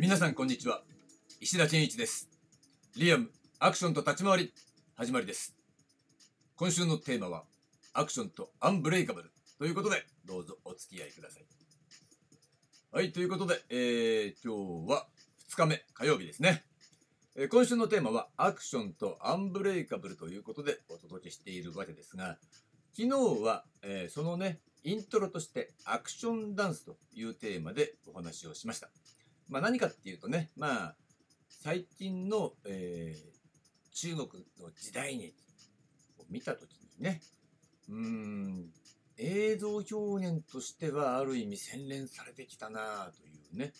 皆さんこんにちは。石田健一です。リアムアクションと立ち回り始まりです。今週のテーマはアクションとアンブレイカブル。ということでどうぞお付き合いください。はいということで、えー、今日は2日目火曜日ですね、えー、今週のテーマはアクションとアンブレイカブルということでお届けしているわけですが昨日は、えー、そのねイントロとしてアクションダンスというテーマでお話をしました。まあ、何かっていうとね、まあ、最近の、えー、中国の時代劇を見たときにね、うん、映像表現としてはある意味洗練されてきたなというね、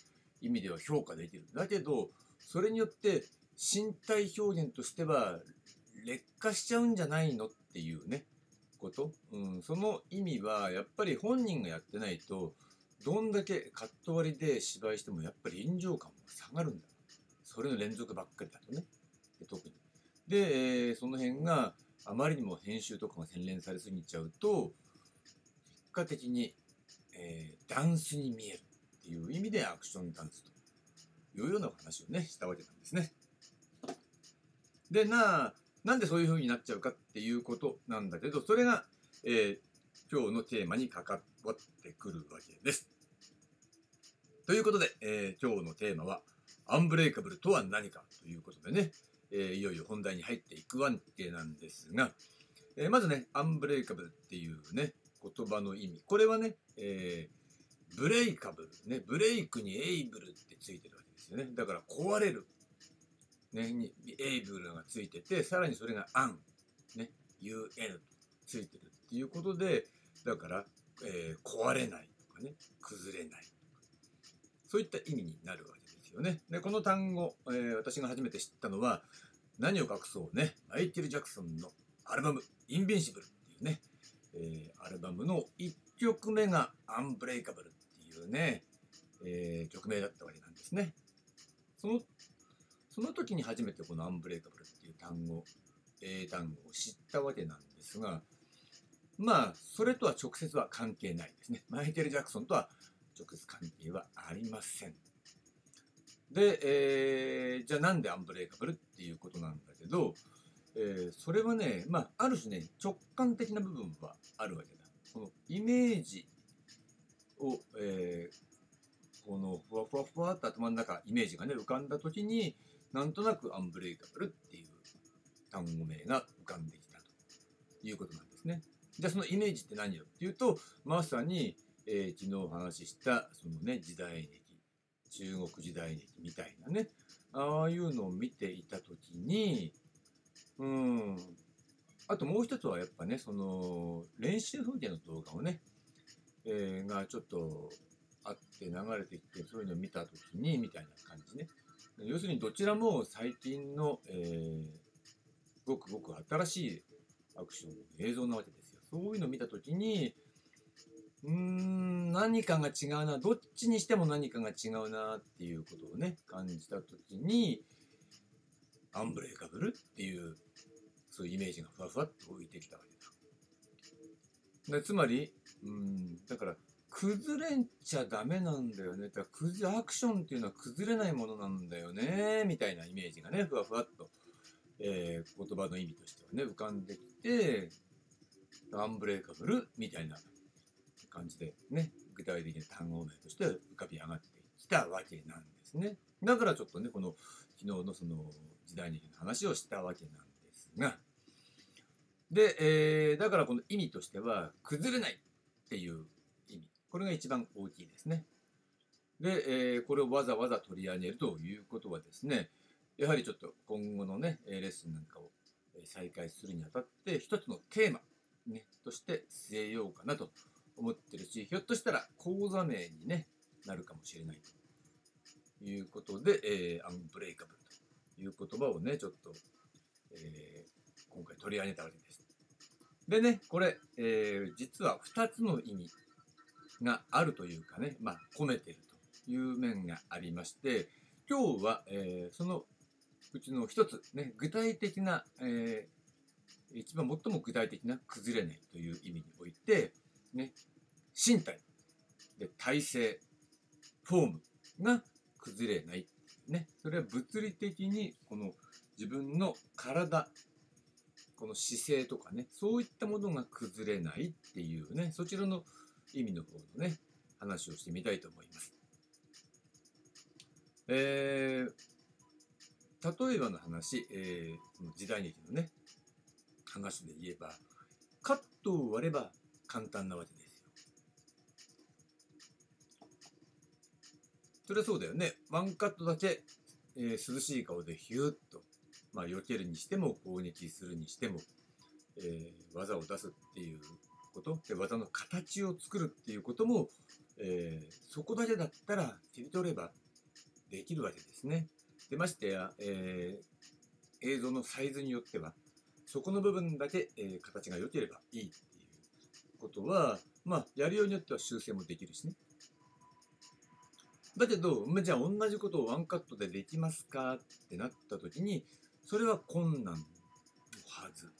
意味では評価できる。だけど、それによって身体表現としては劣化しちゃうんじゃないのっていうね、こと、うん、その意味はやっぱり本人がやってないとどんだけカット割りで芝居してもやっぱり臨場感も下がるんだ。それの連続ばっかりだとね。特に。で、えー、その辺があまりにも編集とかが洗練されすぎちゃうと結果的に、えー、ダンスに見えるっていう意味でアクションダンスというような話をねしたわけなんですね。でなあなんでそういう風になっちゃうかっていうことなんだけど、それが、えー、今日のテーマに関わってくるわけです。ということで、えー、今日のテーマは、アンブレイカブルとは何かということでね、えー、いよいよ本題に入っていくわけなんですが、えー、まずね、アンブレイカブルっていうね、言葉の意味。これはね、え、ブレイカブル、ね、ブレイクにエイブルってついてるわけですよね。だから壊れる、ね、にエイブルがついてて、さらにそれがアン、ね、un とついてるっていうことで、だから、えー、壊れないとかね、崩れない、そういった意味になるわけですよね。で、この単語、えー、私が初めて知ったのは、何を隠そうね、マイケル・ジャクソンのアルバム、インビンシブルっていうね、えー、アルバムの1曲目がアンブレイカブルっていうね、え、曲名だったわけなんですね。そのその時に初めてこのアンブレイカブルっていう単語、英単語を知ったわけなんですが、まあ、それとは直接は関係ないですね。マイケル・ジャクソンとは直接関係はありません。で、えー、じゃあなんでアンブレイカブルっていうことなんだけど、えー、それはね、まあ、ある種ね、直感的な部分はあるわけだ。このイメージを、えー、このふわふわふわっと頭の中、イメージがね、浮かんだ時に、なんとなくアンブレイカブルっていう単語名が浮かんできたということなんですね。じゃあそのイメージって何よっていうと、まさに、えー、昨日お話ししたそのね、時代劇、中国時代劇みたいなね、ああいうのを見ていたときに、うん、あともう一つはやっぱね、その練習風景の動画をね、えー、がちょっとあって流れてきて、そういうのを見たときに、みたいな感じね。要するにどちらも最近の、えー、ごくごく新しいアクションの映像なわけで。そういうの見たときに、うーん、何かが違うな、どっちにしても何かが違うなっていうことをね、感じたときに、アンブレイカブルっていう、そういうイメージがふわふわっと浮いてきたわけだ。でつまり、うん、だから、崩れんちゃダメなんだよね。だからアクションっていうのは崩れないものなんだよね。みたいなイメージがね、ふわふわっと、えー、言葉の意味としてはね、浮かんできて、アンブレイカブルみたいな感じでね、具体的な単語名として浮かび上がってきたわけなんですね。だからちょっとね、この昨日のその時代劇の話をしたわけなんですが、で、えー、だからこの意味としては、崩れないっていう意味これが一番大きいですね。で、えー、これをわざわざ取り上げるということはですね、やはりちょっと今後のね、レッスンなんかを再開するにあたって、一つのテーマ、ね、として据えようかなと思ってるし、ひょっとしたら講座名に、ね、なるかもしれないということで、えー、アンブレイカブルという言葉をね、ちょっと、えー、今回取り上げたわけです。でね、これ、えー、実は2つの意味があるというかね、まあ、込めてるという面がありまして、今日は、えー、そのうちの一つ、ね、具体的な、えー、一番最も具体的な崩れないという意味において、ね、身体で体勢、フォームが崩れない。ね。それは物理的にこの自分の体、この姿勢とかね、そういったものが崩れないっていうね、そちらの意味の方のね、話をしてみたいと思います。えー、例えばの話、えー、時代劇のね、話で言えば、カットを割れば簡単なわけですよ。それはそうだよね。ワンカットだけ、えー、涼しい顔でヒューッと、まあ、避けるにしても、攻撃するにしても、えー、技を出すっていうことで、技の形を作るっていうことも、えー、そこだけだったら切り取ればできるわけですね。でましてや、えー、映像のサイズによっては、そこの部分だけ、えー、形が良ければいいっていうことは、まあ、やるようによっては修正もできるしね。だけど、じゃあ同じことをワンカットでできますかってなった時に、それは困難のはず。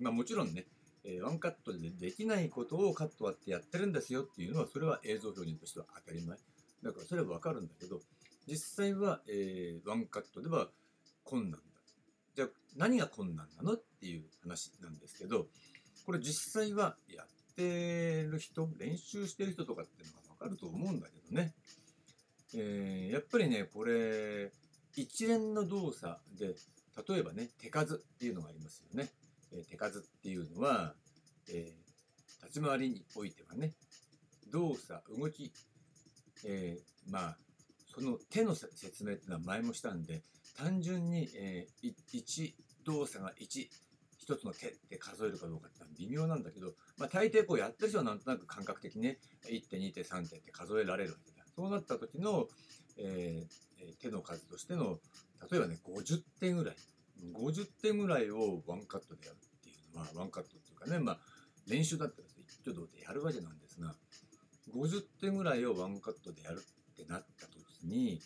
まあもちろんね、えー、ワンカットでできないことをカット割ってやってるんですよっていうのは、それは映像表現としては当たり前。だからそれはわかるんだけど、実際は、えー、ワンカットでは困難。何が困難なのっていう話なんですけど、これ実際はやってる人、練習してる人とかっていうのがわかると思うんだけどね。えー、やっぱりね、これ、一連の動作で、例えばね、手数っていうのがありますよね。えー、手数っていうのは、えー、立ち回りにおいてはね、動作、動き、えー、まあ、その手の説明っていうのは前もしたんで、単純に、えー、1動作が1、一つの手って数えるかどうかって微妙なんだけど、まあ、大抵こうやってる人はなんとなく感覚的にね、1手、2手、3手って数えられるわけだ。そうなった時の、えー、手の数としての、例えばね、50点ぐらい。50点ぐらいをワンカットでやるっていうのは、ワンカットっていうかね、まあ、練習だったら一挙動でやるわけなんですが、50点ぐらいをワンカットでやるってなった時に、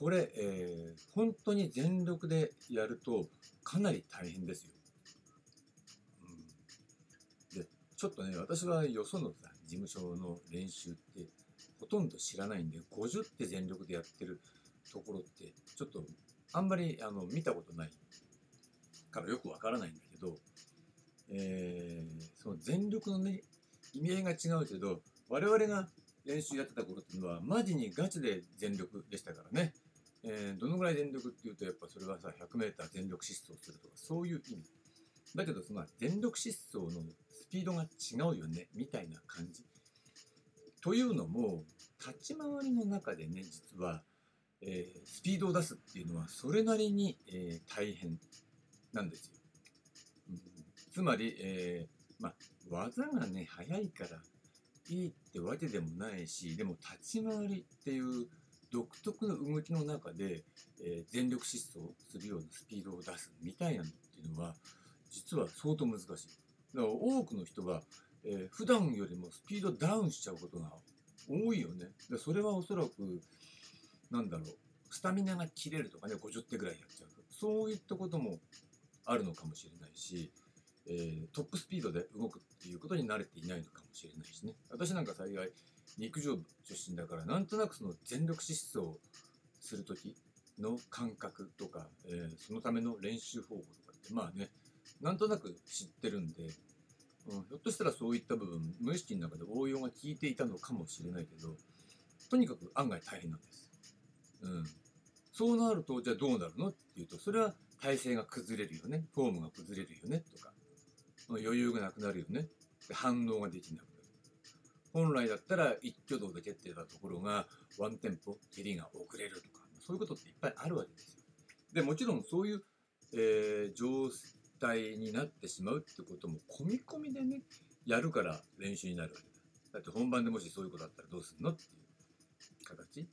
これ、えー、本当に全力でやるとかなり大変ですよ。うん、で、ちょっとね、私はよそのさ、事務所の練習ってほとんど知らないんで、50って全力でやってるところって、ちょっとあんまりあの見たことないからよくわからないんだけど、えー、その全力のね、意味合いが違うけど、我々が練習やってた頃っていうのは、マジにガチで全力でしたからね。えー、どのぐらい全力っていうと、やっぱそれはさ、100m 全力疾走するとか、そういう意味。だけど、その全力疾走のスピードが違うよね、みたいな感じ。というのも、立ち回りの中でね、実は、えー、スピードを出すっていうのは、それなりに、えー、大変なんですよ。うん、つまり、えー、まあ、技がね、速いから、いいってわけでもないし、でも立ち回りっていう独特の動きの中で、えー、全力疾走するようなスピードを出すみたいなのっていうのは、実は相当難しい。だから多くの人は、えー、普段よりもスピードダウンしちゃうことが多いよね。でそれはおそらく、なんだろう、スタミナが切れるとかね、50手ぐらいやっちゃうと。そういったこともあるのかもしれないし、えー、トップスピードで動くっていうことに慣れていないのかもしれないしね。私なんか幸い陸上部出身だから、なんとなくその全力疾走する時の感覚とか、えー、そのための練習方法とかって、まあね、なんとなく知ってるんで、うん、ひょっとしたらそういった部分、無意識の中で応用が効いていたのかもしれないけど、とにかく案外大変なんです。うん。そうなると、じゃあどうなるのっていうと、それは体勢が崩れるよね。フォームが崩れるよね。とか、余裕がなくなるよね。反応ができなくなる。本来だったら一挙動で蹴ってたところが、ワンテンポ、蹴りが遅れるとか、そういうことっていっぱいあるわけですよ。で、もちろんそういう、えー、状態になってしまうってことも込み込みでね、やるから練習になるわけだ。だって本番でもしそういうことあったらどうすんのっていう形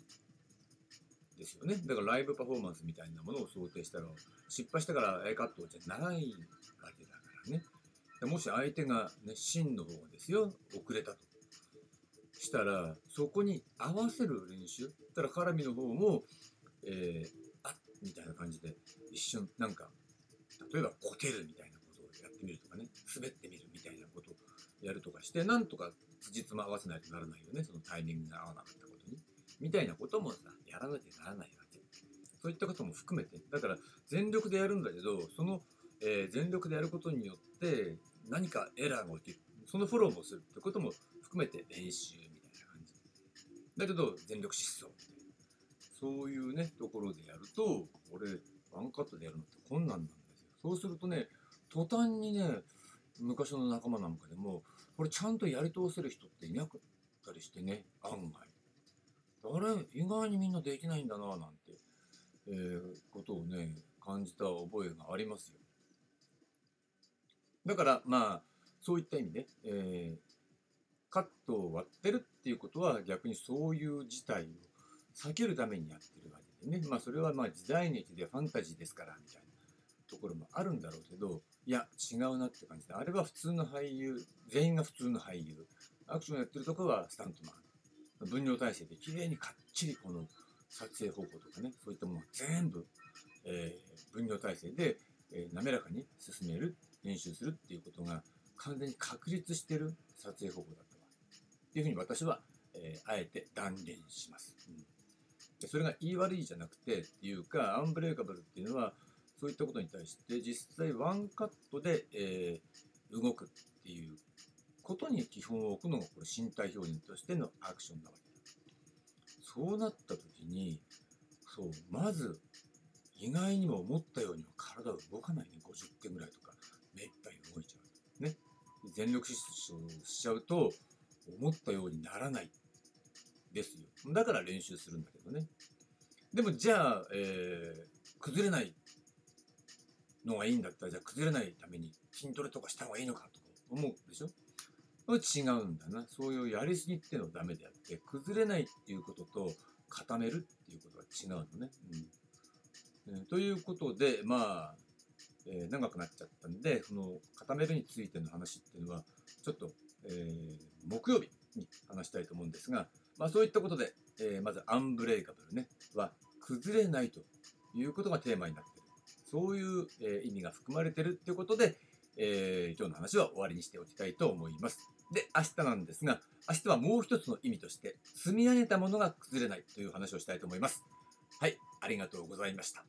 ですよね。だからライブパフォーマンスみたいなものを想定したら、失敗したから A カットじゃないわけだからね。もし相手がね、真の方がですよ、遅れたと。したら、そこに合わせる練習？たら、絡みの方も、えー、あっみたいな感じで、一瞬、なんか、例えば、こけるみたいなことをやってみるとかね、滑ってみるみたいなことをやるとかして、なんとか辻褄合わせないとならないよね、そのタイミングが合わなかったことに。みたいなこともさやらなきゃならないわけそういったことも含めてだから全力でやるんだけどその、えー全力でやることによって何かエラーが起きる。そのフォローもする。ってことも含めて練習みたいな感じ。だけど全力疾走みたいなそういうねところでやると俺ワンカットでやるのって困難なんですよ。そうするとね途端にね昔の仲間なんかでもこれちゃんとやり通せる人っていなかったりしてね案外。あれ意外にみんなできないんだななんて、えーことをね感じた覚えがありますよ。だからまあそういった意味で、えーカットを割ってるっていうことは逆にそういう事態を避けるためにやってるわけでね。まあそれはまあ時代劇でファンタジーですからみたいなところもあるんだろうけどいや違うなって感じであれは普通の俳優全員が普通の俳優アクションやってるとこはスタントマン。分量体制で綺麗にかっちりこの撮影方法とかねそういったものを全部、えー分量体制で、えー滑らかに進める。練習するっていうことが完全に確立してる撮影方法だったわっていうふうに私は、えーあえて断言します、うん。でそれが言い悪いじゃなくてっていうかアンブレイカブルっていうのはそういったことに対して実際ワンカットで、えー動くっていうことに基本を置くのがこれ身体表現としてのアクションなわけだ。そうなった時にそうまず意外にも思ったようには体が動かないね。50件ぐらいとか。動いちゃう。ね。全力疾走しちゃうと思ったようにならないですよ。だから練習するんだけどね。でもじゃあ、えー崩れないのがいいんだったらじゃあ崩れないために筋トレとかした方がいいのかとか思うでしょ。違うんだな。そういうやりすぎっていうのはダメであって崩れないっていうことと固めるっていうことは違うのね、うん。ということでまあ、えー長くなっちゃったんでその固めるについての話っていうのはちょっと、えー木曜日に話したいと思うんですが、まあ、そういったことで、えーまずアンブレイカブルねは崩れないということがテーマになっている。そういう、えー意味が含まれてるっていうことで、えー今日の話は終わりにしておきたいと思います。で明日なんですが明日はもう一つの意味として積み上げたものが崩れないという話をしたいと思います。はいありがとうございました。